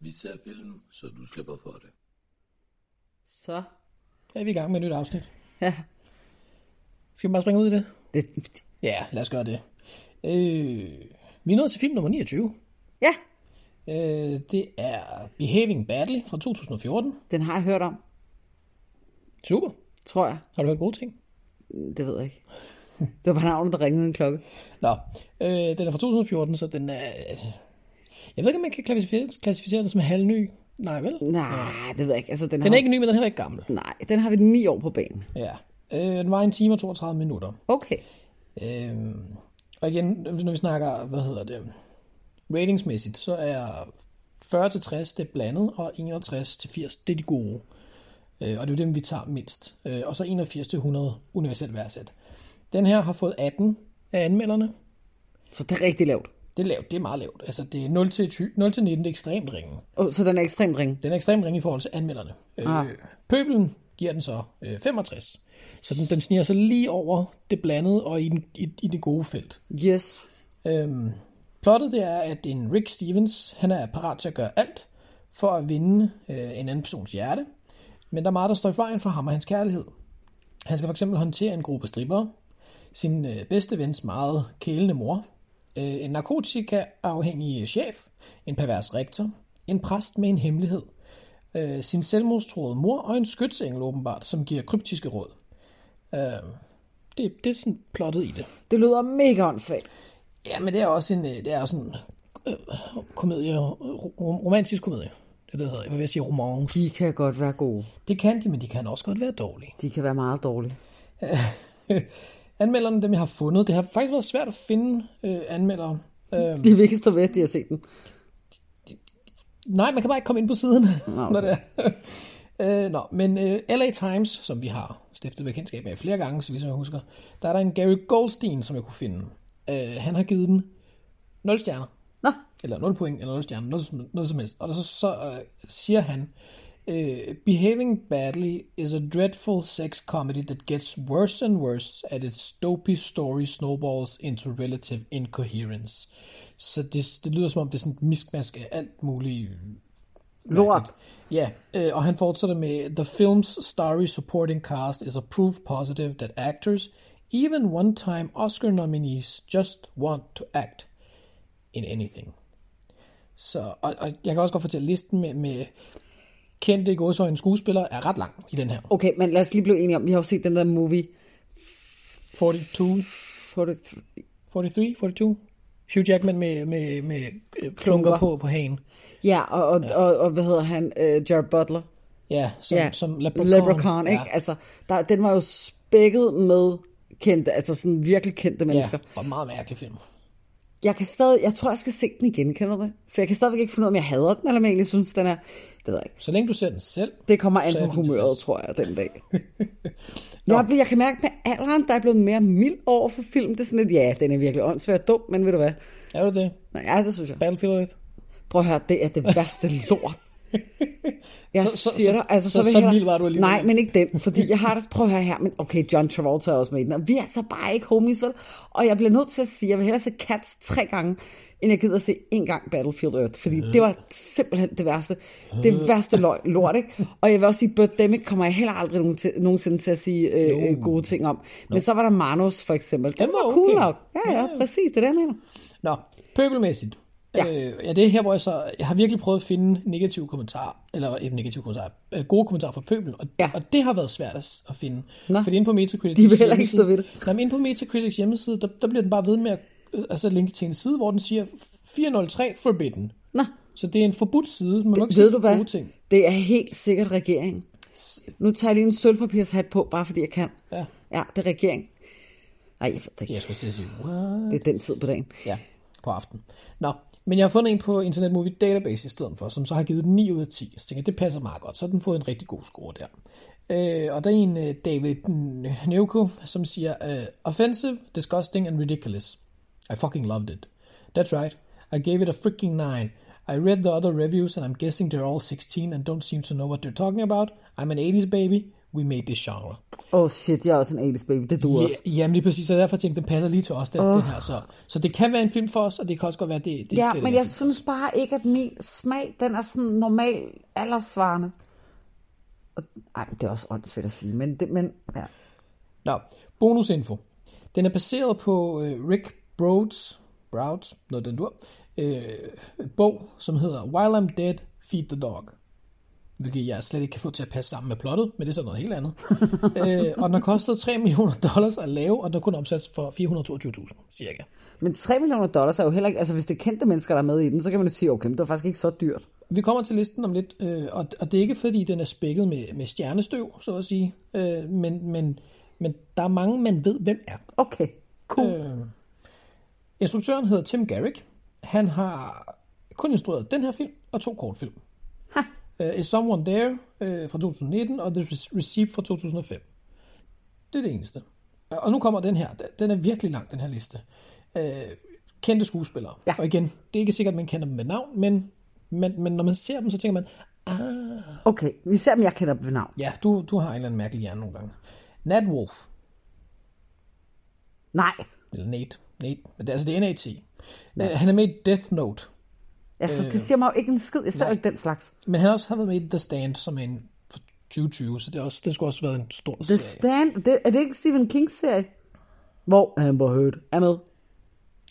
Vi ser film, så du slipper for det. Så. Er vi i gang med et nyt afsnit. Ja. Skal vi bare springe ud i det? Det, Ja, lad os gøre det. Øh, vi er nået til film nummer 29. ja, Øh, det er Behaving Badly fra 2014. den har jeg hørt om, Super. tror jeg. Har du hørt gode ting? Det ved jeg ikke. Det var bare navnet, der ringede en klokke. Nå, øh, den er fra 2014, så den er... Jeg ved ikke, om man kan klassificere, klassificere den som halvny. Nej, vel? Nej, det ved jeg ikke. Altså, den, Den har, er ikke ny, men den er heller ikke gammel. Nej, den har vi ni år på banen. Ja. Øh, den var en time og 32 minutter. Okay. Øhm, og igen, når vi snakker, hvad hedder det, ratingsmæssigt, så er 40 til 60 det er blandet, og 61 til 80 det er de gode. Øh, og det er jo dem, vi tager mindst. Øh, og så 81 til 100 universelt værdsat. Den her har fået 18 af anmelderne. Så det er rigtig lavt. Det er lavt, det er meget lavt. Altså det er 0 til, 20, 0 til 19, det er ekstremt ringe. Oh, så den er ekstremt ring. Den er ekstremt ringe i forhold til anmelderne. Ah. Øh, Pøbelen giver den så øh, 65. Så den, den sniger sig lige over det blandede og i, den, i, i det gode felt. Yes. Øhm, plottet det er, at en Rick Stevens, han er parat til at gøre alt for at vinde øh, en anden persons hjerte. Men der er meget, der står i vejen for ham og hans kærlighed. Han skal fx håndtere en gruppe strippere, sin øh, bedste vens meget kælende mor, øh, en narkotikaafhængig chef, en pervers rektor, en præst med en hemmelighed, øh, sin selvmordstroede mor og en skytsengel åbenbart, som giver kryptiske råd. Øh, det, det er sådan plottet i det. Det lyder mega åndssvagt. Ja, men det er også en, øh, det er også en øh, komedie, ro- romantisk komedie. Det det, det hedder. Jeg vil sige romance. De kan godt være gode. Det kan de, men de kan også godt være dårlige. De kan være meget dårlige. Anmelderne, dem jeg har fundet, det har faktisk været svært at finde øh, anmeldere. Øh, De vil ikke stå ved, at de har set den. nej, man kan bare ikke komme ind på siden, okay. når det er. øh, nå, men øh, LA Times, som vi har stiftet bekendtskab med flere gange, så vidt jeg husker, der er der en Gary Goldstein, som jeg kunne finde. Øh, han har givet den 0 stjerner. Nå, eller 0 point, eller 0 stjerner, noget, noget som helst. Og så, så uh, siger han, uh, Behaving badly is a dreadful sex comedy that gets worse and worse at its dopey story snowballs into relative incoherence. Så det, det lyder som om, det er sådan et miskmask af alt muligt lort. Ja, øh, og han fortsætter med, The film's starry supporting cast is a proof positive that actors, even one-time Oscar nominees, just want to act in anything. Så, og, og jeg kan også godt fortælle, listen med, med kendte i gåsøjne skuespillere er ret lang i den her. Okay, men lad os lige blive enige om, vi har jo set den der movie 42, 43. 43, 42. Hugh Jackman med, med, med øh, klunker på, på hagen. Ja, og, og, ja. og, og hvad hedder han? Uh, Jared Butler. Ja, som, ja, som leprechaun. Leprechaun, ikke? Ja, Altså, der, den var jo spækket med kendte, altså sådan virkelig kendte mennesker. ja, og en meget mærkelig film. Jeg kan stadig, jeg tror, jeg skal se den igen, kender du det? For jeg kan stadigvæk ikke finde ud af, om jeg hader den, eller om jeg egentlig synes, den er, det ved jeg ikke. Så længe du ser den selv, Det kommer an er på humøret, tror jeg, den dag. jeg, bliver, jeg kan mærke med alderen, der er blevet mere mild over for film. Det er sådan lidt, ja, den er virkelig åndssvagt dum, men ved du hvad? er du det? Nej, ja, det synes jeg. Battlefield Earth? Prøv at høre, det er det værste lort. Jeg Så- så- siger så- dig, altså, så- så, så mild var du alligevel. Nej, men ikke den, fordi jeg har det, prøv at høre her, men okay, John Travolta er også med i den, og vi er altså bare ikke homies, vel? Og jeg bliver nødt til at sige, jeg vil hellere se Cats tre gange, end jeg gider se en gang Battlefield Earth, fordi det var simpelthen det værste, det værste løg, lort, ikke? Og jeg vil også sige, Birdemic kommer jeg heller aldrig nogen til, nogensinde til at sige øh, øh, gode ting om. Men så var der Manos, for eksempel. Den, Den var var cool okay. nok. Ja, ja, præcis, det er det, jeg mener. Nå, pøbelmæssigt. Ja. Øh, ja, det er her, hvor jeg så... Jeg har virkelig prøvet at finde negative kommentarer, eller ikke negative kommentarer, øh, gode kommentarer fra pøbelen, og, Ja. og det har været svært at, finde. Nå. Fordi inde på Metacritics De vil heller ikke stå ved det. Nej, men inde på Metacritics hjemmeside, der, der bliver den bare ved med at øh, altså, linke til en side, hvor den siger 403 forbidden. Nå, Så det er en forbudt side. Man må ikke ved du hvad? ting. Det er helt sikkert regeringen. Nu tager jeg lige en sølvpapirshat på, bare fordi jeg kan. Ja. Ja, det er regering. Nej, jeg det. Jeg skulle sige, what? Det er den tid på dagen. Ja, på aften. Nå, men jeg har fundet en på Internet Movie Database i stedet for, som så har givet den 9 ud af 10. Så tænker jeg, det passer meget godt. Så har den fået en rigtig god score der. Øh, og der er en øh, David Neuko, som siger, øh, offensive, disgusting and ridiculous. I fucking loved it. That's right. I gave it a freaking 9. I read the other reviews, and I'm guessing they're all 16 and don't seem to know what they're talking about. I'm an 80s baby. We made this genre. Åh oh shit, jeg er også en 80's baby. Det du Ja, også. jamen lige præcis, og derfor tænkte den passer lige til os, den, oh. den her. Så, så det kan være en film for os, og det kan også godt være, det, det Ja, men jeg synes bare ikke, at min smag, den er sådan normal aldersvarende. Og, ej, det er også åndssvagt at sige, men, det, men ja. Nå, bonusinfo. Den er baseret på øh, Rick Broads, Broads, noget den dur, øh, bog, som hedder While I'm Dead, Feed the Dog. Hvilket jeg slet ikke kan få til at passe sammen med plottet, men det er så noget helt andet. øh, og den har kostet 3 millioner dollars at lave, og den er kun omsat for 422.000, cirka. Men 3 millioner dollars er jo heller ikke, altså hvis det er kendte mennesker, der er med i den, så kan man jo sige, okay, det var faktisk ikke så dyrt. Vi kommer til listen om lidt, øh, og, og det er ikke fordi, den er spækket med, med stjernestøv, så at sige, øh, men, men, men der er mange, man ved, hvem er. Okay, cool. Øh, instruktøren hedder Tim Garrick. Han har kun instrueret den her film og to kortfilm. Uh, Is Someone There uh, fra 2019 og The Receipt fra 2005. Det er det eneste. Uh, Og nu kommer den her. Den er virkelig lang, den her liste. Uh, kendte skuespillere. Ja. Og igen, det er ikke sikkert, at man kender dem med navn, men, men, men når man ser dem, så tænker man, ah, Okay, vi ser, om jeg kender dem ved navn. ja, du, du har en eller anden mærkelig hjerne nogle gange. Nat Wolf. Nej, Eller Nate. Nate. Men det, altså, det er NAT. Ja. Han er med i Death Note. Altså, det siger mig jo ikke en skid. Nej. ikke den slags. Men han har også har været med i The Stand, som er en fra 2020, så det, er også, det skulle også have været en stor The serie. Stand, det, er det ikke Stephen Kings serie? Hvor Amber Heard er med.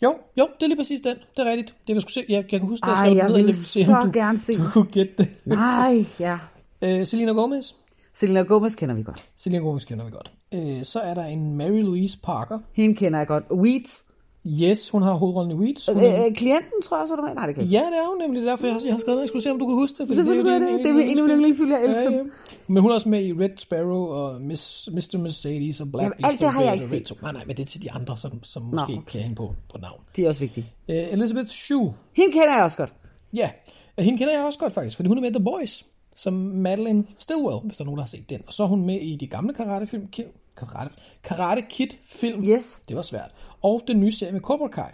Jo, jo, det er lige præcis den. Det er rigtigt. Det jeg skulle se. Jeg, jeg kan huske, at jeg skrev jeg ville se, så du, gerne se du kunne gætte det. Nej, ja. uh, Selena Gomez. Selena Gomez kender vi godt. Selena Gomez kender vi godt. Uh, så er der en Mary Louise Parker. Hende kender jeg godt. Weeds. Yes, hun har hovedrollen i Weeds. Hun er, Øh, klienten, tror jeg, så er du med. Nej, det kan ikke. ja, det er hun nemlig. Det er derfor, jeg har, jeg har skrevet ned. Jeg skulle se, om du kunne huske det. Selvfølgelig jo er det. Det er en af mine yndlingsfilm. Jeg elsker ja, ja. Men hun er også med i Red Sparrow og Miss, Mr. Mercedes og Black Jamen, alt det har jeg ikke set. Nej, nej, men det er til de andre, som, som måske okay. kan hende på, på navn. De er også vigtige. Uh, Elizabeth Shue. Hende kender jeg også godt. Ja, og hende kender jeg også godt faktisk, fordi hun er med i The Boys, som Madeline Stillwell, hvis der er nogen, der har set den. Og så er hun med i de gamle Karate-film, Karate, Karate Kid-film. Yes. Det var svært. Og den nye serie med Cobra Kai.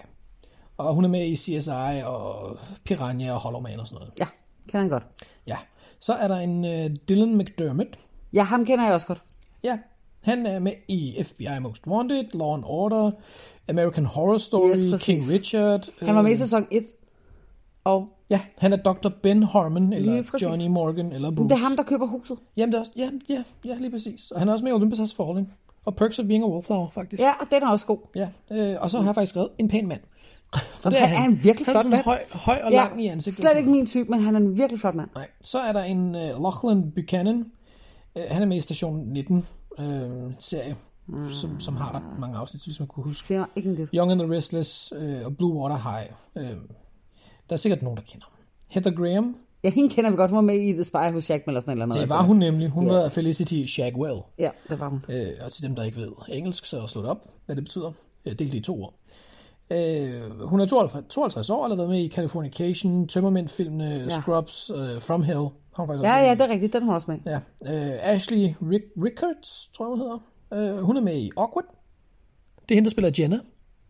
Og hun er med i CSI og Piranha og Hollow Man og sådan noget. Ja, kender han godt. Ja. Så er der en uh, Dylan McDermott. Ja, ham kender jeg også godt. Ja, han er med i FBI Most Wanted, Law and Order, American Horror Story, Yes, præcis. King Richard. Han var med i øh, sæson 1. Og Ja, han er Dr. Ben Harmon, eller. Johnny Morgan, eller Bruce. det er ham, der køber huset. Jamen, det er også, ja, ja, ja, lige præcis. Og han er også med i Olympus Has Fallen. Og Perks of Being a Wallflower, faktisk. Ja, og den er også god. ja øh, og så har jeg faktisk skrevet en pæn mand. For han er en virkelig han flot er mand. høj, høj og Ja, lang i ansigtet. slet ikke min type, men han er en virkelig flot mand. Nej. Så er der en uh, Lachlan Buchanan. Uh, han er med i Station 19 uh, serie, mm. som, som har ret mange afsnit, hvis man kunne huske. Ser ikke en. Young and the Restless uh, og Blue Water High. Uh, der er sikkert nogen, der kender ham. Heather Graham. Ja, hende kender vi godt. Hun var med i The Spy Who Shagged eller sådan noget. Det var hun nemlig. Hun Yes. var Felicity Shagwell. Ja, det var hun. Øh, og til dem, der ikke ved engelsk, så slå det op, hvad det betyder. Øh, delt i to ord. Øh, hun er 52, 52 år, og har været med i Californication, Tømmermænd-filmene, Ja. Scrubs, uh, From Hell. Har hun Ja, ja, det er rigtigt. Den hun også med. ja. Øh, Ashley Rick, Rickards, tror jeg, hun hedder. Øh, hun er med i Awkward. Det er hende, der spiller Jenna.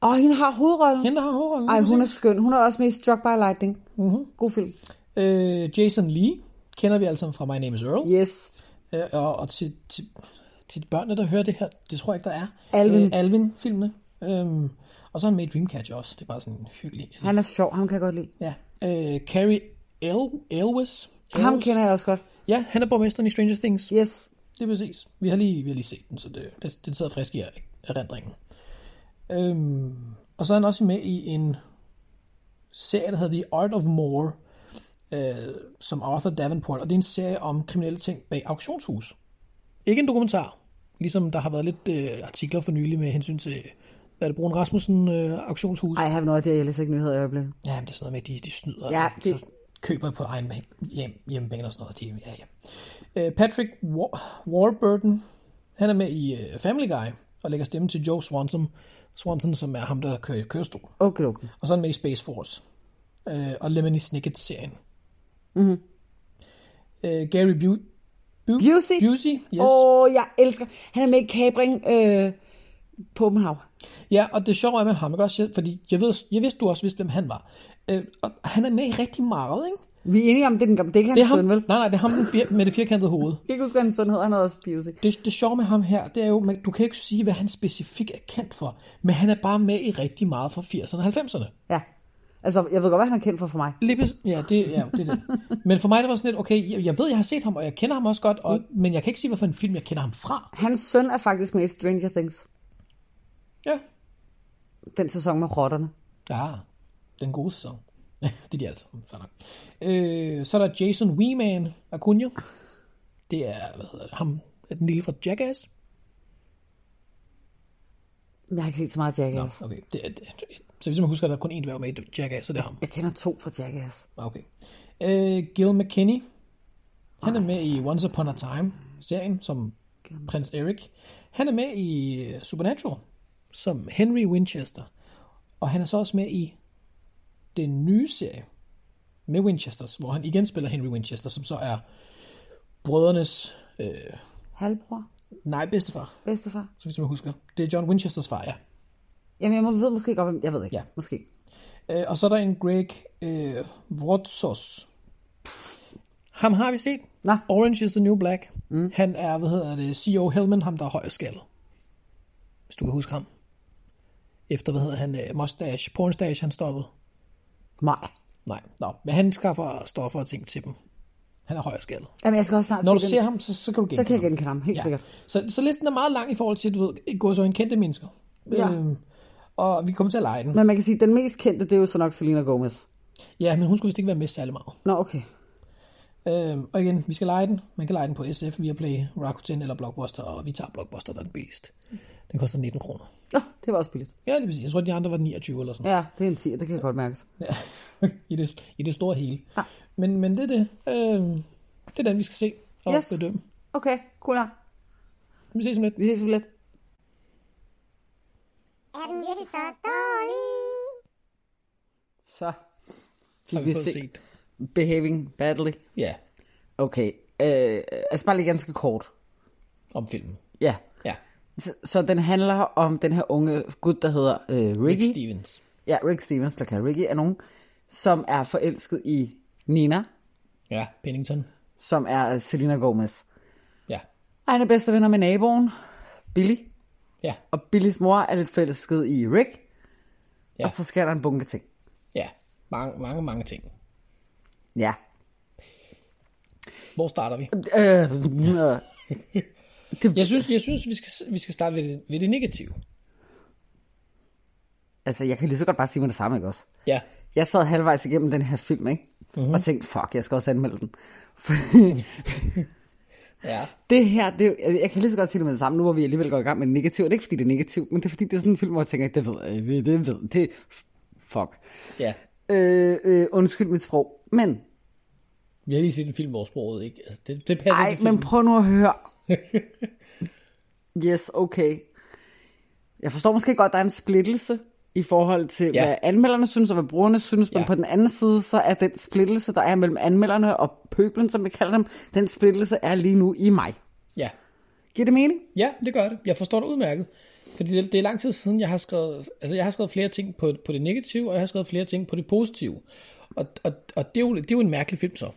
Og hende har hovedrollen. Hende, der har hovedrollen. Ej, hun er skøn. Hun er også med i Struck by Lightning. Mm-hmm. God film. Øh, Jason Lee kender vi sammen fra My Name is Earl. Yes. Øh, og, og til, til, til børnene, der hører det her, det tror jeg ikke, der er. Alvin. Øh, Alvin-filmene. Øhm, og så er han med i Dreamcatcher også. Det er bare sådan en hyggelig... Han er sjov. Ham kan jeg godt lide. Ja. Øh, Carrie El Elwes. Ham kender jeg også godt. Ja, han er borgmesteren i Stranger Things. Yes. Det er præcis. Vi har lige, vi har lige set den, så det, det, den sidder frisk i erindringen. Øhm, og så er han også med i en serie, der hedder The Art of More, øh, som Arthur Davenport, og det er en serie om kriminelle ting bag auktionshus. Ikke en dokumentar, ligesom der har været lidt øh, artikler for nylig med hensyn til, hvad er det, Brun Rasmussen øh, auktionshus. Ej, jeg har noget, det jeg læser ikke nyheder i øjeblikket. Ja, men det er sådan noget med, at de, de snyder. Ja, og det- Så køber på egen hjem, hjemmebane og sådan noget. De, ja, ja. Øh, Patrick War, Warburton, han er med i uh, Family Guy. og lægger stemme til Joe Swanson, Swanson som er ham, der kører i kørestol. Okay, okay. Og så er han med i Space Force. Øh, og Lemony Snicket-serien. Mm-hmm. Øh, Gary Bu- Bu- Busey? Busey, yes. Åh, oh, jeg elsker. Han er med i Kabring øh, på Åbenhav. Ja, og det sjove er med ham, ikke også? Fordi jeg, ved, jeg vidste, du også vidste, hvem han var. Øh, og han er med i rigtig meget, ikke? Vi er enige om, det er den. Det er ikke Det er hans ham, søn, nej, vel? nej, det er ham den fir- med det firkantede hoved. Jeg kan ikke huske, hvad hans søn hedder. Han hedder også Busey. Det, det sjove med ham her, det er jo, man, du kan ikke sige, hvad han specifikt er kendt for, men han er bare med i rigtig meget fra 80'erne og 90'erne. Ja. Altså, jeg ved godt, hvad han er kendt for for mig. Præcis- ja, det, ja, det er det. Men for mig, det var sådan lidt, okay, jeg, jeg ved, jeg har set ham, og jeg kender ham også godt, og, men jeg kan ikke sige, hvilken film jeg kender ham fra. Hans søn er faktisk med i Stranger Things. Ja. Den sæson med rotterne. Ja, den gode sæson. det er de nok. Øh, så er der Jason Weeman Acuna. Det er, hvad hedder det, ham, er den lille fra Jackass. Jeg har ikke set så meget Jackass. Okay, det, det, så hvis man husker, at der er kun én dværg med i Jackass, så det er ham. Jeg kender to fra Jackass. Okay. Øh, Gil McKinney. Han er med i Once Upon a Time serien som prins Eric. Han er med i øh, Supernatural som Henry Winchester. Og han er så også med i den nye serie med Winchesters, hvor han igen spiller Henry Winchester, som så er brødrenes, øh, Halvbror? nej, bedstefar, Bedstefar? så hvis man husker. Det er John Winchesters far, ja. Jamen, jeg må- ved måske godt. Jeg ved ikke. Ja. Måske. Øh, og så er der en Greg øh, Wrotsos. Ham har vi set. Nå. Orange is the New Black. Mm. Han er, hvad hedder det, CEO Hellman, ham der er højskaldet. Hvis du kan huske ham. Efter, hvad hedder han, øh, mustache, pornstache, han stoppede. Nej. Nej, nå. Men han skaffer stoffer og ting til dem. Han er højskaldet. Jamen, jeg skal også snart Når du se ser den. ham, så, så kan du genkende Så kan jeg genkende ham, helt Ja. sikkert. Så, så listen er meget lang i forhold til, du ved, gå så en kendte mennesker. Ja. Øhm, og vi kommer til at lege den. Men man kan sige, at den mest kendte, det er jo så nok Selena Gomez. Ja, men hun skulle vist ikke være med særlig meget. Nå, okay. Øhm, og igen, vi skal lege den. Man kan lege den på SF, via Play, Rakuten eller Blockbuster, og vi tager Blockbuster, der er den billigst. Den koster 19 kroner. Nå, det var også billigt. Ja, det vil sige. Jeg tror, de andre var 29 eller sådan Ja, det er en 10, det kan jeg godt mærke. ja. I, det, I det store hele. Ja. Men, men det er det. Øhm, det er den, vi skal se og Yes. bedømme. Okay, cool. Vi ses om lidt. Vi ses om lidt. Er den virkelig så dårlig? Så Har fik vi vi fået set set. Behaving Badly. Ja, Okay, øh, altså bare lige ganske kort. om filmen. Ja, Ja. så, så den handler om den her unge gut, der hedder øh, Ricky. Rick Stevens. Ja, Rick Stevens kaldt Ricky, er nogen, som er forelsket i Nina, Ja, Pennington. som er Selena Gomez. Ja. Og han er bedste venner med naboen, Billy. Ja. Og Billys mor er lidt forelsket i Rick. Ja. Og så sker der en bunke ting. Ja. Mange, mange, mange ting. Ja. Hvor starter vi? Øh, øh, Jeg synes, jeg synes vi, skal, vi skal starte ved det, ved det negative. altså, jeg kan lige så godt bare sige mig det samme, ikke også? Ja. Jeg sad halvvejs igennem den her film, ikke? Mhm. Mm-hmm. Og tænkte, fuck, jeg skal også anmelde den. Ja. det her, det jeg kan lige så godt sige det med det samme, nu hvor vi alligevel går i gang med det negative. Det er ikke fordi, det er negativt, men det er fordi, det er sådan en film, hvor jeg tænker, det ved jeg, det ved, det fuck. Ja. Øh, øh, undskyld mit sprog. Men, Vi har lige set en film, hvor sproget ikke... Altså, det, det passer ej, til filmen. men prøv nu at høre. yes, okay. Jeg forstår måske godt, der er en splittelse i forhold til, Ja. hvad anmelderne synes, og hvad brugerne synes, men Ja. på den anden side, så er den splittelse, der er mellem anmelderne og pøblen, som vi kalder dem, den splittelse er lige nu i mig. Ja. Giver det mening? Ja, det gør det. Jeg forstår det udmærket. Fordi det, det er lang tid siden, jeg har skrevet... Altså, jeg har skrevet flere ting på, på det negative, og jeg har skrevet flere ting på det positive. Og, og, og det, er jo, det er jo en mærkelig film, så.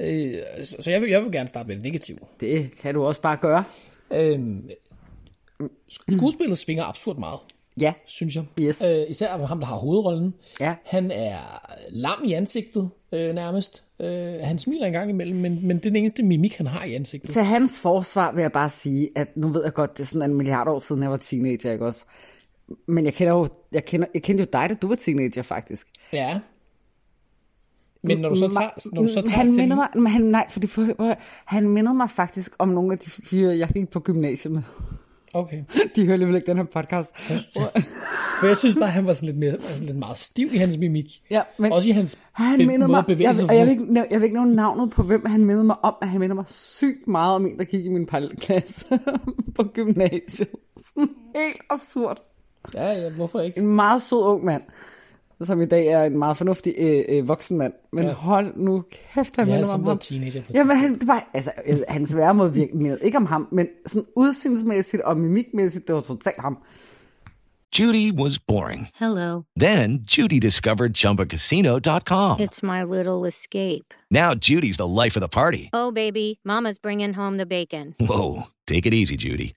Øh, så jeg, vil, jeg vil gerne starte med det negative. Det kan du også bare gøre. Sk- skuespillet svinger absurd meget, Ja. synes jeg. Yes. Øh, især ham, der har hovedrollen. Ja. Han er lam i ansigtet, øh, nærmest. Øh, han smiler en gang imellem, men, men det er den eneste mimik, han har i ansigtet. Til hans forsvar vil jeg bare sige, at nu ved jeg godt, det er sådan en milliard år siden, jeg var teenager, ikke også? Men jeg kender jo, jeg kender, jeg kendte jo dig, da du var teenager, faktisk. Ja. Men når du så tager, når du så tager han minder mig, han, nej, fordi for, for, han minder mig faktisk om nogle af de fyre, jeg gik på gymnasiet med. Okay. De hører alligevel ikke den her podcast. For jeg synes bare, han var sådan lidt, mere, altså lidt meget stiv i hans mimik. Ja, men Også i hans han be- mindede mig, jeg, og jeg, vil ikke, jeg vil ikke nævne navnet på, hvem han mindede mig om, men han minder mig sygt meget om en, der gik i min parallelklasse på gymnasiet. Sådan helt absurd. Ja, ja, hvorfor ikke? En meget sød ung mand, som i dag er en meget fornuftig øh, øh, voksen mand. Men Ja. hold nu kæft, han Ja, minder han om ham. teenager. Jamen, han, det var, altså, øh, hans væremåde virkede mindede ikke om ham, men sådan udseendsmæssigt og mimikmæssigt, det var totalt ham. Judy was boring. Hello. Then Judy discovered ChumbaCasino.com. It's my little escape. Now Judy's the life of the party. Oh, baby, Mama's bringing home the bacon. Whoa, take it easy, Judy.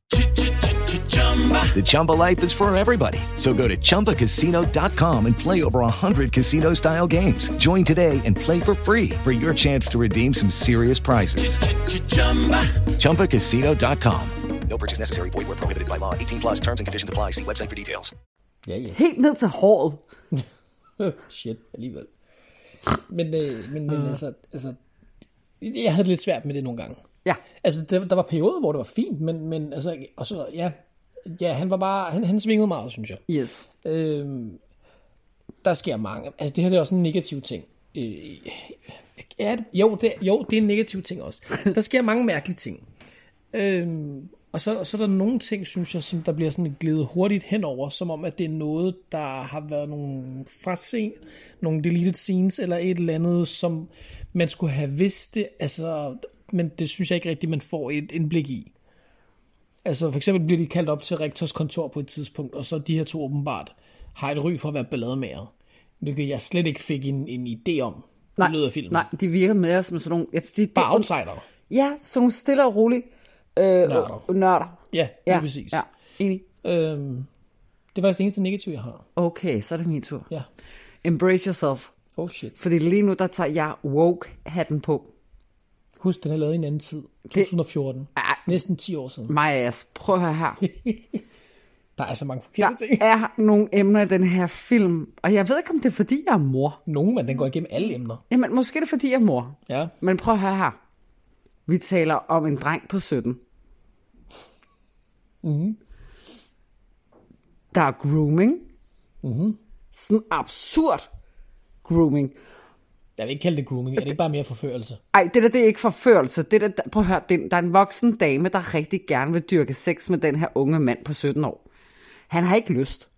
The Chumba life is for everybody. So go to ChumbaCasino.com and play over 100 casino-style games. Join today and play for free for your chance to redeem some serious prizes. ChumbaCasino.com. No purchase necessary. Void where prohibited by law. 18 plus terms and conditions apply. See website for details. Ja, ja. Helt ned til håret. Shit, alligevel. Men, øh, men, men ah. altså, altså, jeg havde det lidt svært med det nogle gange. Ja. Altså, der, der var perioder, hvor det var fint, men, men altså, og så, ja, ja, han var bare, han, han svingede meget, synes jeg. Yes. Øhm, der sker mange, altså det her det er også en negativ ting. Øh, ja, det- jo, det, jo, det er en negativ ting også. Der sker mange mærkelige ting. Øhm, og så, så er der nogle ting, synes jeg, som der bliver sådan glidet hurtigt henover, som om, at det er noget, der har været nogle frase, nogle deleted scenes, eller et eller andet, som man skulle have vidst det, altså, men det synes jeg ikke rigtigt, man får et indblik i. Altså for eksempel bliver de kaldt op til rektors kontor på et tidspunkt, og så de her to åbenbart har et ry for at være ballademager. Hvilket jeg slet ikke fik en, en idé om Nej, af filmen. nej, de virker mere som sådan nogle... Ja, de, de, Bare outsider. Ja, sådan nogle stille og rolige øh, Nørder. nørder. Ja, Ja, lige præcis. ja, enig. Øhm, det var faktisk det eneste negative, jeg har. Okay, så er det min tur. Ja. Embrace yourself. Oh shit. Fordi lige nu, der tager jeg woke-hatten på. Husk, den er lavet i en anden tid. 2014. Ah. Næsten 10 år siden. Majas, prøv at høre her. Der er så mange forkerte Der ting. er nogle emner i den her film, og jeg ved ikke, om det er, fordi jeg er mor. Nogen, men den går igennem alle emner. Jamen, måske er det, fordi jeg er mor. Ja. Men prøv at høre her. Vi taler om en dreng på 17. Mm-hmm. Der er grooming. Mm-hmm. Sådan absurd grooming. Jeg vil ikke kalde det grooming. Er det ikke bare mere forførelse? Ej, det der, det er ikke forførelse. Det der, prøv at høre, det, der er en voksen dame, der rigtig gerne vil dyrke sex med den her unge mand på 17 år. Han har ikke lyst.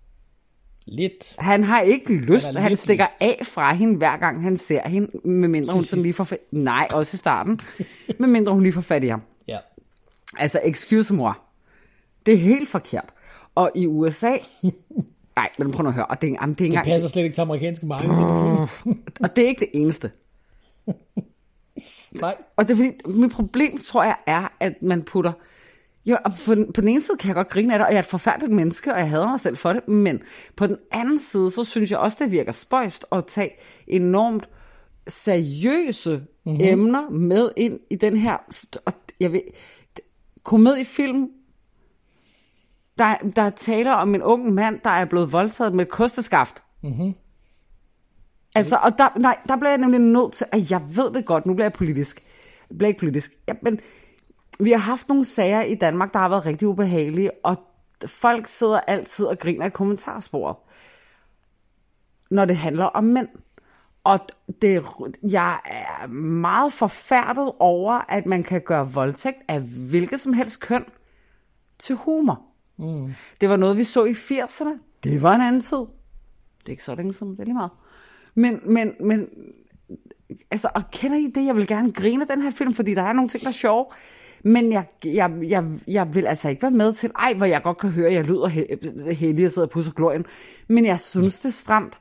Lidt. Han har ikke lyst. Han Han, stikker af fra hende, hver gang han ser hende, medmindre hun sådan lige får fat... Nej, også i starten. medmindre hun lige får fat i ham. Ja. Altså, excuse mor. Det er helt forkert. Og i USA... Nej, men prøv nu at høre. Og det, er, jamen, det er ikke Det engang... passer slet ikke til amerikanske marked. det. Og det er ikke det eneste. Nej. Og det er fordi, mit problem, tror jeg, er, at man putter... Jo, og på den, på den ene side kan jeg godt grine af det, og jeg er et forfærdeligt menneske, og jeg hader mig selv for det, men på den anden side, så synes jeg også, det virker spøjst at tage enormt seriøse mm-hmm. emner med ind i den her... Og jeg ved, komediefilm, der, der taler om en ung mand, der er blevet voldtaget med et kosteskaft. Altså, og der, nej, der bliver jeg nemlig nødt til, at jeg ved det godt, nu bliver jeg politisk. Jeg bliver ikke politisk. Ja, men vi har haft nogle sager i Danmark, der har været rigtig ubehagelige, og folk sidder altid og griner i kommentarsporet, når det handler om mænd. Og det, jeg er meget forfærdet over, at man kan gøre voldtægt af hvilket som helst køn til humor. Mm. Det var noget, vi så i 80'erne. Det var en anden tid. Det er ikke så længe siden, det er lige meget. Men, men, men altså, og kender I det? Jeg vil gerne grine af den her film, fordi der er nogle ting, der er sjove. Men jeg, jeg, jeg, jeg vil altså ikke være med til, ej, hvor jeg godt kan høre, at jeg lyder he- heldig og sidder og pusser glorien. Men jeg synes, det er stramt,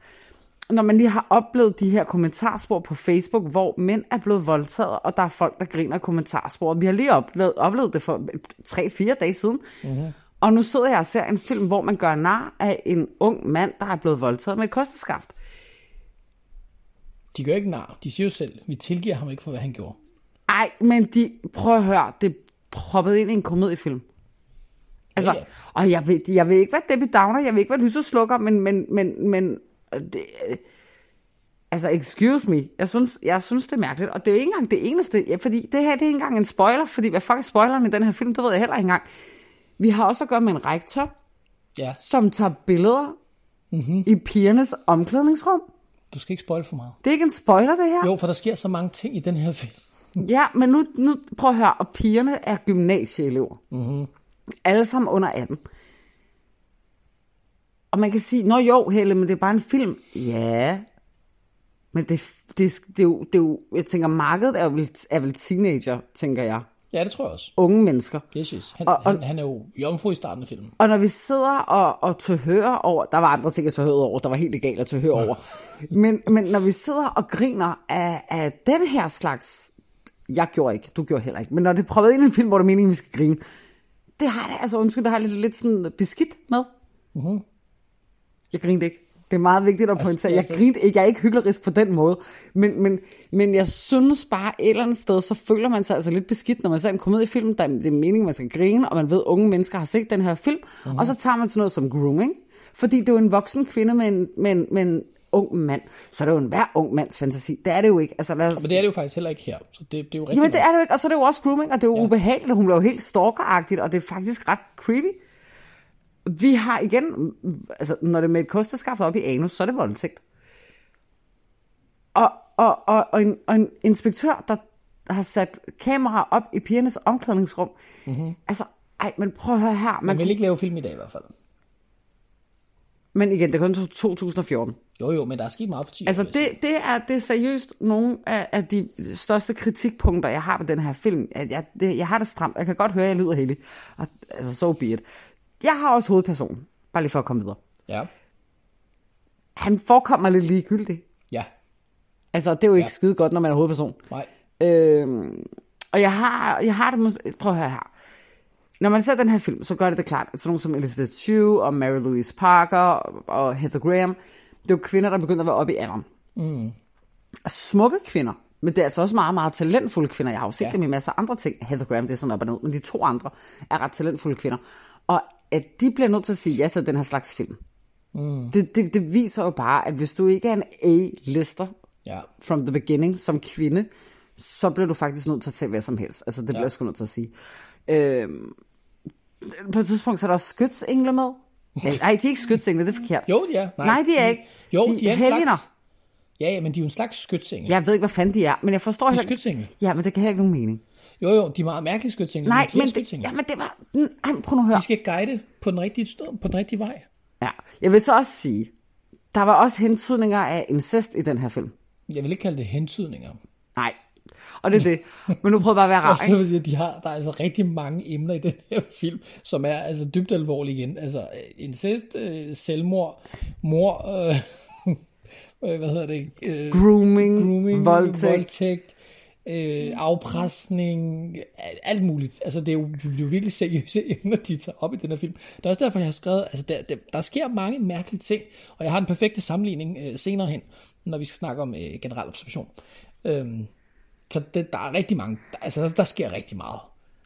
når man lige har oplevet de her kommentarspor på Facebook, hvor mænd er blevet voldtaget, og der er folk, der griner kommentarspor. Vi har lige oplevet, oplevet det for 3-4 dage siden. Mm-hmm. Og nu sidder jeg og ser en film, hvor man gør nar af en ung mand, der er blevet voldtaget med et kosteskaft. De gør ikke nar. De siger jo selv, vi tilgiver ham ikke for, hvad han gjorde. Ej, men de, prøv at høre, det er proppet ind i en komediefilm. Altså, Ja, ja. og jeg ved, jeg ved ikke, hvad Debbie Downer, jeg ved ikke, hvad lyset slukker, men, men, men, men det, altså, excuse me, jeg synes, jeg synes, det er mærkeligt, og det er jo ikke engang det eneste, ja, fordi det her, det er ikke engang en spoiler, fordi hvad fuck er spoileren i den her film, det ved jeg heller ikke engang. Vi har også at gøre med en rektor, Ja, som tager billeder mm-hmm. i pigernes omklædningsrum. du skal ikke spoil for meget. Det er ikke en spoiler, det her. Jo, for der sker så mange ting i den her film. Ja, men nu, nu prøv at høre, og pigerne er gymnasieelever. Mm-hmm. Alle sammen under 18. Og man kan sige, nå jo, Helle, men det er bare en film. Ja, men det, det, det, jo, det jo, jeg tænker, markedet er vel, er vel teenager, tænker jeg. Ja, det tror jeg også. Unge mennesker. Yes, yes. Han, Og- og- han, han er jo jomfru i starten af filmen. Og når vi sidder og, og tør over, der var andre ting at tør over, der var helt legalt at tør over. men, men når vi sidder og griner af, af den her slags, jeg gjorde ikke, du gjorde heller ikke, men når det er prøvet ind i en film, hvor det er meningen, vi skal grine, det har det, altså undskyld, det har jeg lidt, lidt sådan beskidt med. Mm-hmm. Jeg grinte ikke. Det er meget vigtigt at pointere. Jeg grinte ikke. Jeg er ikke hyggelig på den måde. Men, men, men jeg synes bare et eller andet sted, så føler man sig altså lidt beskidt, når man ser en komediefilm, der det er meningen, man skal grine, og man ved, at unge mennesker har set den her film. Mm-hmm. Og så tager man sådan noget som grooming. Fordi det er jo en voksen kvinde med en, med en, med en ung mand. Så er det jo en hver ung mands fantasi. Det er det jo ikke. Altså, lad os... Men det er det jo faktisk heller ikke her. Så det, det er jo Jamen det er det jo ikke, og så er det jo også grooming, og det er jo ja. ubehageligt, hun bliver jo helt stalkeragtigt, og det er faktisk ret creepy. Vi har igen, altså når det er med et kosteskaft op i anus, så er det voldtægt. Og, og, og, og, en, og en inspektør, der har sat kamera op i pigernes omklædningsrum. Mm-hmm. Altså, ej, men prøv at høre her. Man Man, vil ikke lave film i dag i hvert fald. men igen, det er kun 2014. Jo, jo, men der er sket meget på 10 år, Altså, jeg det, det, er, det er seriøst nogle af, af de største kritikpunkter, jeg har ved den her film. At Jeg, det, jeg har det stramt. Jeg kan godt høre, at jeg lyder heldig. Og, altså, so be it. Jeg har også hovedpersonen. Bare lige for at komme videre. Ja. Han forekommer lidt ligegyldig. Ja. Altså, det er jo ikke ja. Skide godt, når man er hovedperson. Nej. Øhm, og jeg har, jeg har det mås- Prøv at høre her. Når man ser den her film, så gør det det klart, at sådan nogle som Elizabeth Shue og Mary Louise Parker og, Heather Graham, det er jo kvinder, der begynder at være oppe i alderen. Mm. Smukke kvinder, men det er altså også meget, meget talentfulde kvinder. Jeg har jo set. Ja. dem i masser af andre ting. Heather Graham, det er sådan op og ned, men de to andre er ret talentfulde kvinder. Og at de bliver nødt til at sige ja til den her slags film. Mm. Det, det, det viser jo bare, at hvis du ikke er en A-lister, Ja. from the beginning som kvinde, så bliver du faktisk nødt til at tage hvad som helst. Altså, det bliver jeg sgu nødt til at sige. Øhm, på et tidspunkt, så er der også skytsengle med. Nej, de er ikke skytsengle, det er forkert. Jo, ja. Nej, Nej, de er ikke. Jo, de, de er en helgener. slags... Ja, ja, men de er jo en slags skytsengel. Jeg ved ikke, hvad fanden de er, men jeg forstår De er heller skytsengle. Ja, men det kan heller ikke nogen mening. Jo, jo, de er meget mærkelige skytsengel. Nej, men det, ja, men det var... Ej, prøv nu at høre. De skal guide på den rigtige sted, på den rigtige vej. Ja, jeg vil så også sige, der var også hentydninger af incest i den her film. Jeg vil ikke kalde det hentydninger. Nej, og det er det. Men nu prøver bare at være rar, ikke? jeg, de har, der er altså rigtig mange emner i den her film, som er altså dybt alvorlige igen. Altså øh, incest, øh, selvmord, mor, øh, øh, hvad hedder det? Øh, Grooming, grooming voldtægt. voldtægt øh, afpresning, alt- muligt. Altså det er, jo, det er jo virkelig seriøse emner, de tager op i den her film. Det er også derfor, jeg har skrevet, altså der, der, der sker mange mærkelige ting, og jeg har den perfekte sammenligning øh, senere hen, når vi skal snakke om øh, generel observation. Øhm, så det, der er rigtig mange, der, altså der, der sker rigtig meget.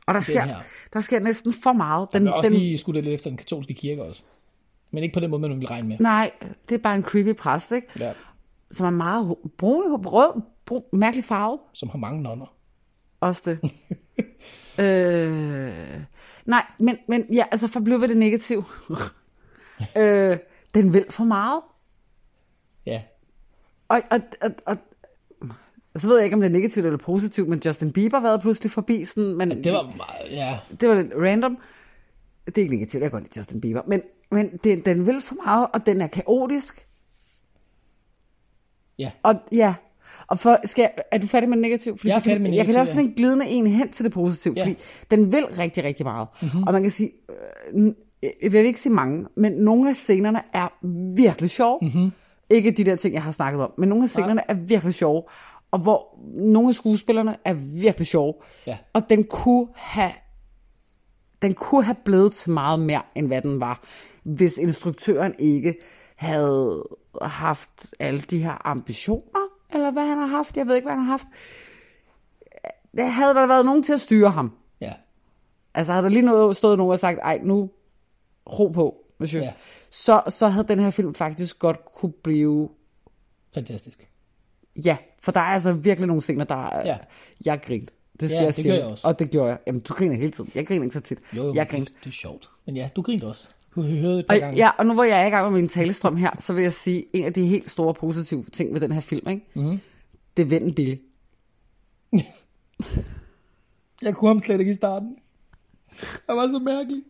Og der sker, her. der sker næsten for meget. Den, Den, også den, lige skulle lidt efter den katolske kirke også. Men ikke på den måde, man vil regne med. Nej, det er bare en creepy præst, ikke? Ja, Som er meget brun, rød, brun, mærkelig farve. som har mange nonner. Også det. øh, nej, men, men ja, altså for at blive ved det negative. øh, den vil for meget. Ja, Og, og, og, og, så ved jeg ikke, om det er negativt eller positivt, men Justin Bieber været pludselig forbi. Sådan, men det var meget, ja, det var lidt random. Det er ikke negativt, jeg kan godt lide Justin Bieber. Men, men den, den vil for meget, og den er kaotisk. Ja. Og ja, og for, skal jeg, er du færdig med det negative? Fordi Jeg er færdig med Jeg kan negativ, lave sådan en glidende en hen til det positive, Ja. fordi den vil rigtig, rigtig meget. Mm-hmm. Og man kan sige, øh, jeg vil ikke sige mange, men nogle af scenerne er virkelig sjove. Mm-hmm. Ikke de der ting, jeg har snakket om, men nogle af scenerne er virkelig sjove. Og hvor nogle af skuespillerne er virkelig sjove. Ja. Og den kunne have den kunne have blevet til meget mere, end hvad den var, hvis instruktøren ikke havde haft alle de her ambitioner, eller hvad han har haft. Jeg ved ikke, hvad han har haft. Det havde der været nogen til at styre ham. ja. Altså havde der lige noget, stået nogen og sagt, ej, nu ro på, monsieur. Ja. Så, så havde den her film faktisk godt kunne blive, Fantastisk. ja, for der er altså virkelig nogle scener, der er, Ja. jeg grint. Det skal Ja, jeg det sige. gør jeg også. Og det gjorde jeg. Jamen, du griner hele tiden. Jeg griner ikke så tit. Jo, jo, jeg griner. det er sjovt. Men ja, du grinte også. Du hørte et Og, ja, og nu hvor jeg er i gang med min talestrøm her, så vil jeg sige, en af de helt store positive ting ved den her film, ikke? Mm. det er vennen Billy. Jeg kunne ham slet ikke i starten. Han var så mærkelig.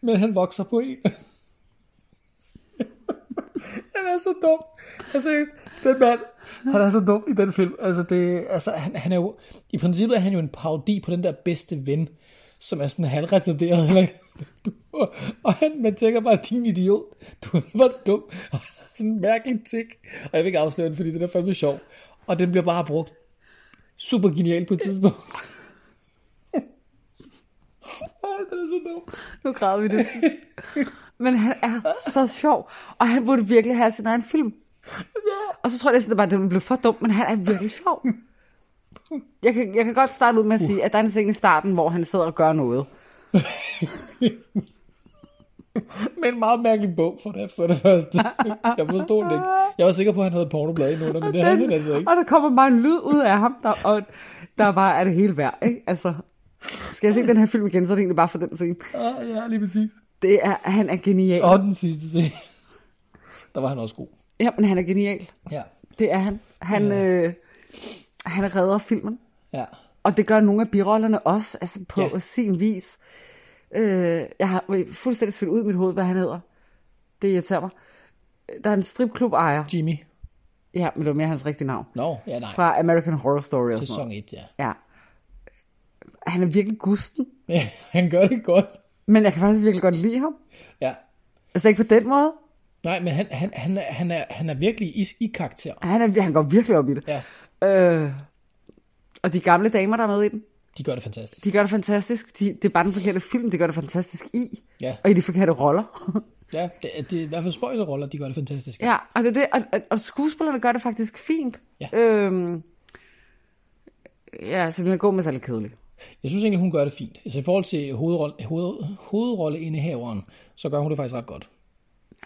Men han vokser på en. han er så dum. Altså, den mand, han er så dum i den film. Altså, det, altså han, han er jo, i princippet er han jo en parodi på den der bedste ven, som er sådan halvretarderet. Eller, du, og han, man tænker bare, din idiot, du bare dum. Og sådan en mærkelig tik. Og jeg vil ikke afsløre den, fordi det er fandme sjov. Og den bliver bare brugt super genial på et tidspunkt. Ej, den er så dum. Nu græder vi det. Men han er så sjov, og han burde virkelig have sin egen film. Og så tror jeg at bare, den blev for dum, men han er virkelig sjov. Jeg kan, jeg kan godt starte ud med at sige, at der er en scene i starten, hvor han sidder og gør noget. Med en meget mærkelig bog for det, for det første. Jeg forstod det ikke. Jeg var sikker på, at han havde pornoblad i under, men det havde han altså ikke. Og der kommer bare en lyd ud af ham, der, og der bare er det hele værd. Ikke? Altså, skal jeg se den her film igen, så er det egentlig bare for den scene. Ah, ja, lige præcis. Det er, han er genial. Og den sidste scene. Der var han også god. Ja, men han er genial. Ja. Det er han. Han, øh, han redder filmen. Ja. Og det gør nogle af birollerne også, altså på Ja. sin vis. Øh, jeg har fuldstændig svært ud i mit hoved, hvad han hedder. Det irriterer mig. Der er en stripklub ejer. Jimmy. Ja, men det var mere hans rigtige navn. Nå, ja nej. Fra American Horror Story og sådan Sæson noget. 1, ja. Ja. Han er virkelig gusten, ja. Han gør det godt. men jeg kan faktisk virkelig godt lide ham. Ja. Altså ikke på den måde. Nej, men han, han, han, er, han, er, han er virkelig i, i karakter. Han, er, han går virkelig op i det. Ja. Øh, og de gamle damer, der er med i den, De gør det fantastisk. de gør det fantastisk. De, det er bare den forkerte film, de gør det fantastisk i. Ja. Og i de forkerte roller. Ja, det, det er i hvert fald spøjleroller, de gør det fantastisk. Ja, og, det det, og, og, og skuespillerne gør det faktisk fint. Ja. Øhm, ja, så den er god, men så er lidt kedelig. Jeg synes egentlig, hun gør det fint. Altså i forhold til hovedrolle, hoved, hovedrolleindehaveren, så gør hun det faktisk ret godt.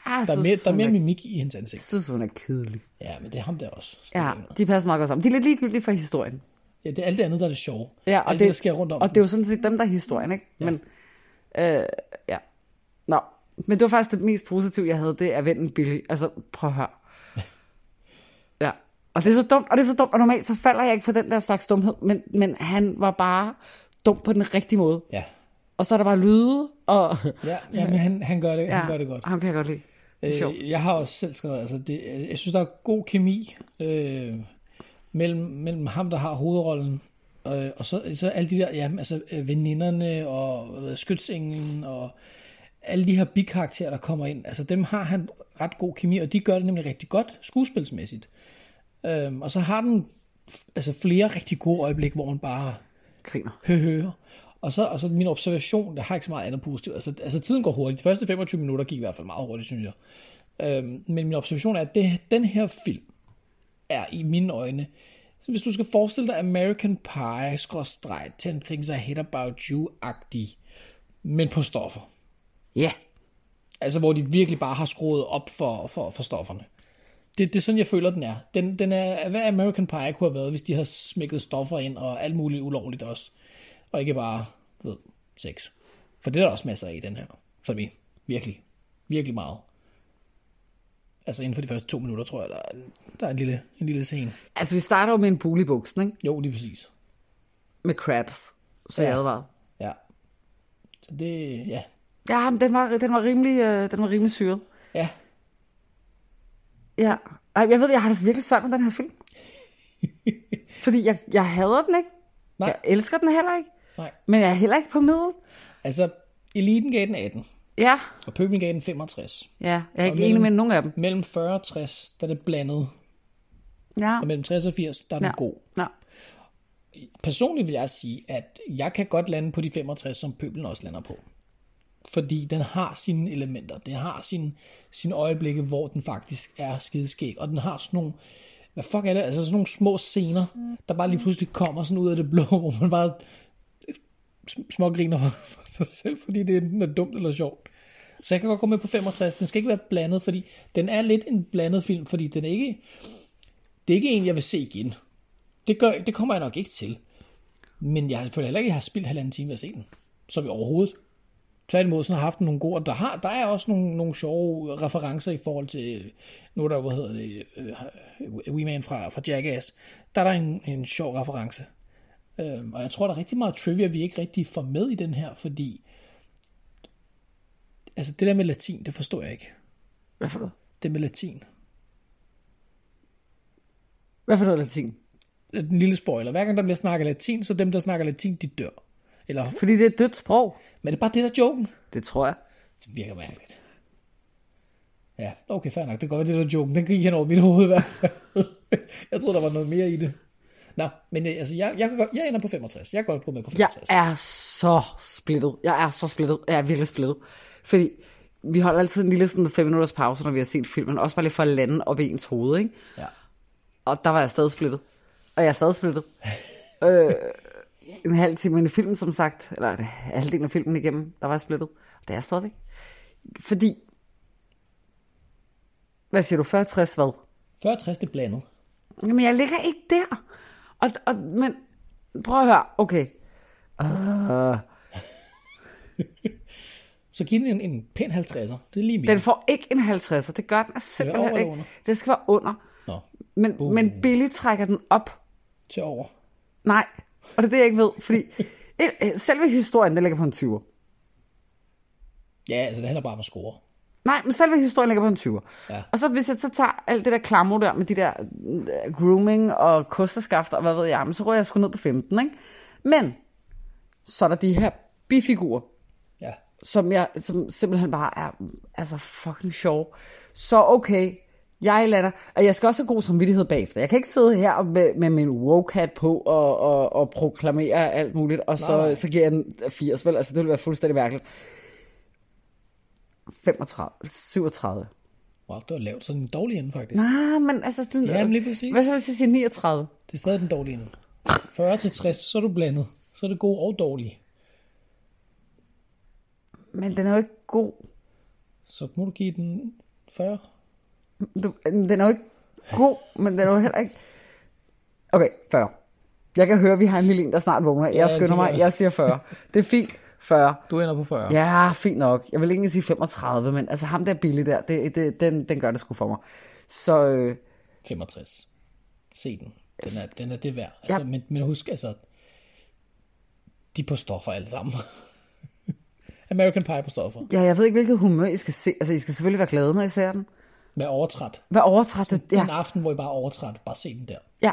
Ah, Der er mere, der er mere mimik i hendes Jeg ansigt. synes, hun er kedelig. Ja, men det er ham der også. Ja, de passer meget godt sammen. De er lidt ligegyldige for historien. Ja, det er alt det andet, der er det sjove. Ja, og alt det, det, der sker rundt om. Og det er jo sådan set dem, der er historien, ikke? Ja. Men, øh, ja. Nå, men det var faktisk det mest positive, jeg havde, det er vennen Billy. Altså, prøv at høre. Ja, og det er så dumt, og det er så dumt, og normalt så falder jeg ikke for den der slags dumhed, men, men han var bare dum på den rigtige måde. Ja, Og så er der bare lyde, og ja, ja men han, han, gør det, ja, han gør det godt. ham kan jeg godt lide. Øh, jeg har også selv skrevet, altså det, jeg synes, der er god kemi øh, mellem, mellem ham, der har hovedrollen, øh, og så, så alle de der, ja, altså øh, veninderne og øh, skytsenglen og alle de her bikarakterer, der kommer ind, altså dem har han ret god kemi, og de gør det nemlig rigtig godt skuespilsmæssigt. Øh, og så har den altså flere rigtig gode øjeblikke, hvor man bare Griner. høhø. Og så, og så min observation, der har ikke så meget andet positivt. Altså, altså tiden går hurtigt. De første 25 minutter gik i hvert fald meget hurtigt, synes jeg. Øhm, men min observation er, at det, den her film er i mine øjne, så hvis du skal forestille dig American Pie, skråstreg, 10 Things I Hate About You-agtig, men på stoffer. Ja, Altså, hvor de virkelig bare har skruet op for, for, for stofferne. Det, det er sådan, jeg føler, den er. Den, den er, hvad American Pie kunne have været, hvis de har smækket stoffer ind, og alt muligt ulovligt også. Og ikke bare, ved, sex. For det er der også masser af i den her. For mig. Virkelig. Virkelig meget. Altså inden for de første to minutter, tror jeg, der er, der er en, lille, en lille scene. altså vi starter jo med en i buksen, ikke? Jo, lige præcis. Med crabs, så Ja. jeg advarede. Ja. Så det, ja. Ja, men den var, den var rimelig, øh, den var rimelig syret. Ja, Ja, Ej, jeg ved, jeg har det virkelig svært med den her film. Fordi jeg, jeg hader den ikke. Nej. Jeg elsker den heller ikke. Nej. Men jeg er heller ikke på middel. Altså, Eliten gav den 18, Ja, og Pøbel gav den 65. ja jeg er ikke mellem- enig med nogen af dem. Mellem 40 og 60, der er det blandet. Ja, Og mellem 60 og 80, der er den ja. god. ja. Personligt vil jeg sige, at jeg kan godt lande på de 65, som pøbelen også lander på. Fordi den har sine elementer. Den har sine, sine øjeblikke, hvor den faktisk er skideskæg. Og den har sådan nogle, hvad fuck er det? Altså sådan nogle små scener, der bare lige pludselig kommer sådan ud af det blå, hvor man bare smågriner for, sig selv, fordi det enten er dumt eller sjovt. Så jeg kan godt gå med på 65. Den skal ikke være blandet, fordi den er lidt en blandet film, fordi den er ikke, det er ikke en, jeg vil se igen. Det, gør, det kommer jeg nok ikke til. Men jeg føler heller ikke, at jeg har spildt halvanden time ved at se den. Så vi overhovedet. Tværtimod, så har jeg haft nogle gode, og der, har, der er også nogle, nogle sjove referencer i forhold til, nu der, hvad hedder det, øh, uh, Wee-Man fra, fra Jackass. Der er der en, en sjov reference. Um, og jeg tror, der er rigtig meget trivia, vi ikke rigtig får med i den her, fordi altså det der med latin, det forstår jeg ikke. Hvad for noget? Det med latin. Hvad for noget latin? En lille spoiler. Hver gang der bliver snakket latin, så dem, der snakker latin, de dør. Eller, Fordi det er et dødt sprog. men det er bare det, der er joken. Det tror jeg. Det virker mærkeligt. Ja, okay, fair nok. Det kan godt være, det der joken. Den gik hen over mit hoved i hvert fald. jeg troede, der var noget mere i det. Nå, men øh, altså, jeg, jeg, godt- jeg ender på 65. Jeg kan godt gå med på Jeg 65. er så splittet. Jeg er så splittet. Jeg er virkelig splittet. Fordi vi holder altid en lille sådan 5 minutters pause, når vi har set filmen. Også bare lige for at lande op i ens hoved, ikke? Ja. Og der var jeg stadig splittet. Og jeg er stadig splittet. øh, en halv time ind i filmen, som sagt. Eller halvdelen af filmen igennem, der var jeg splittet. Og det er jeg stadigvæk. Fordi... Hvad siger du? 40-60 hvad? 40-60, det er blandet. Jamen, jeg ligger ikke der. Og, og, men prøv at høre. Okay. Uh, Så giv den en, en pæn 50'er. Det er lige min. Den får ikke en 50'er. Det gør den altså simpelthen over ikke. under? Det skal være under. Nå, Men, uh. men Billy trækker den op. til over. Nej, og det er det, jeg ikke ved. Fordi el- selve historien, den ligger på en 20'er. Ja, altså det handler bare om at score. Nej, men selve historien ligger på en 20'er. Ja. Og så hvis jeg så tager alt det der klammer der med de der øh, grooming og kosterskafter og hvad ved jeg, men så rører jeg sgu ned på 15, ikke? Men så er der de her bifigurer, Ja. som, jeg, som simpelthen bare er altså fucking sjov. Så okay, jeg lander, og jeg skal også have god samvittighed bagefter. Jeg kan ikke sidde her med, med min woke-hat på og, og, og proklamere alt muligt, og så, Nej, nej. så giver jeg den 80, vel? Altså, det ville være fuldstændig mærkeligt. 35, 37. Wow, det var lavt. Så den dårlige ende, faktisk. Nej, men altså... Den, Jamen, lige præcis. Hvad så hvis jeg siger 39? Det er stadig den dårlige ende. 40 til 60, så er du blandet. Så er det god og dårlig. Men den er jo ikke god. Så må du give den 40. Du, den er jo ikke god, men den er jo heller ikke... Okay, 40. Jeg kan høre, at vi har en lille en, der snart vågner. Jeg jeg skynder mig, jeg siger 40. Det er fint. 40. Du ender på 40. Ja, fint nok. Jeg vil ikke sige 35, men altså ham der billig der, det, det, den, den gør det sgu for mig. Så øh, 65. Se den. Den er, den er det værd. Altså, Ja. men, men husk, altså, de er på stoffer alle sammen. American Pie på stoffer. ja, jeg ved ikke, hvilket humør I skal se. Altså, I skal selvfølgelig være glade, når I ser den. Med overtræt. Vær overtrættet. Ja. Ja, En aften, hvor I bare er overtræt. Bare se den der. ja.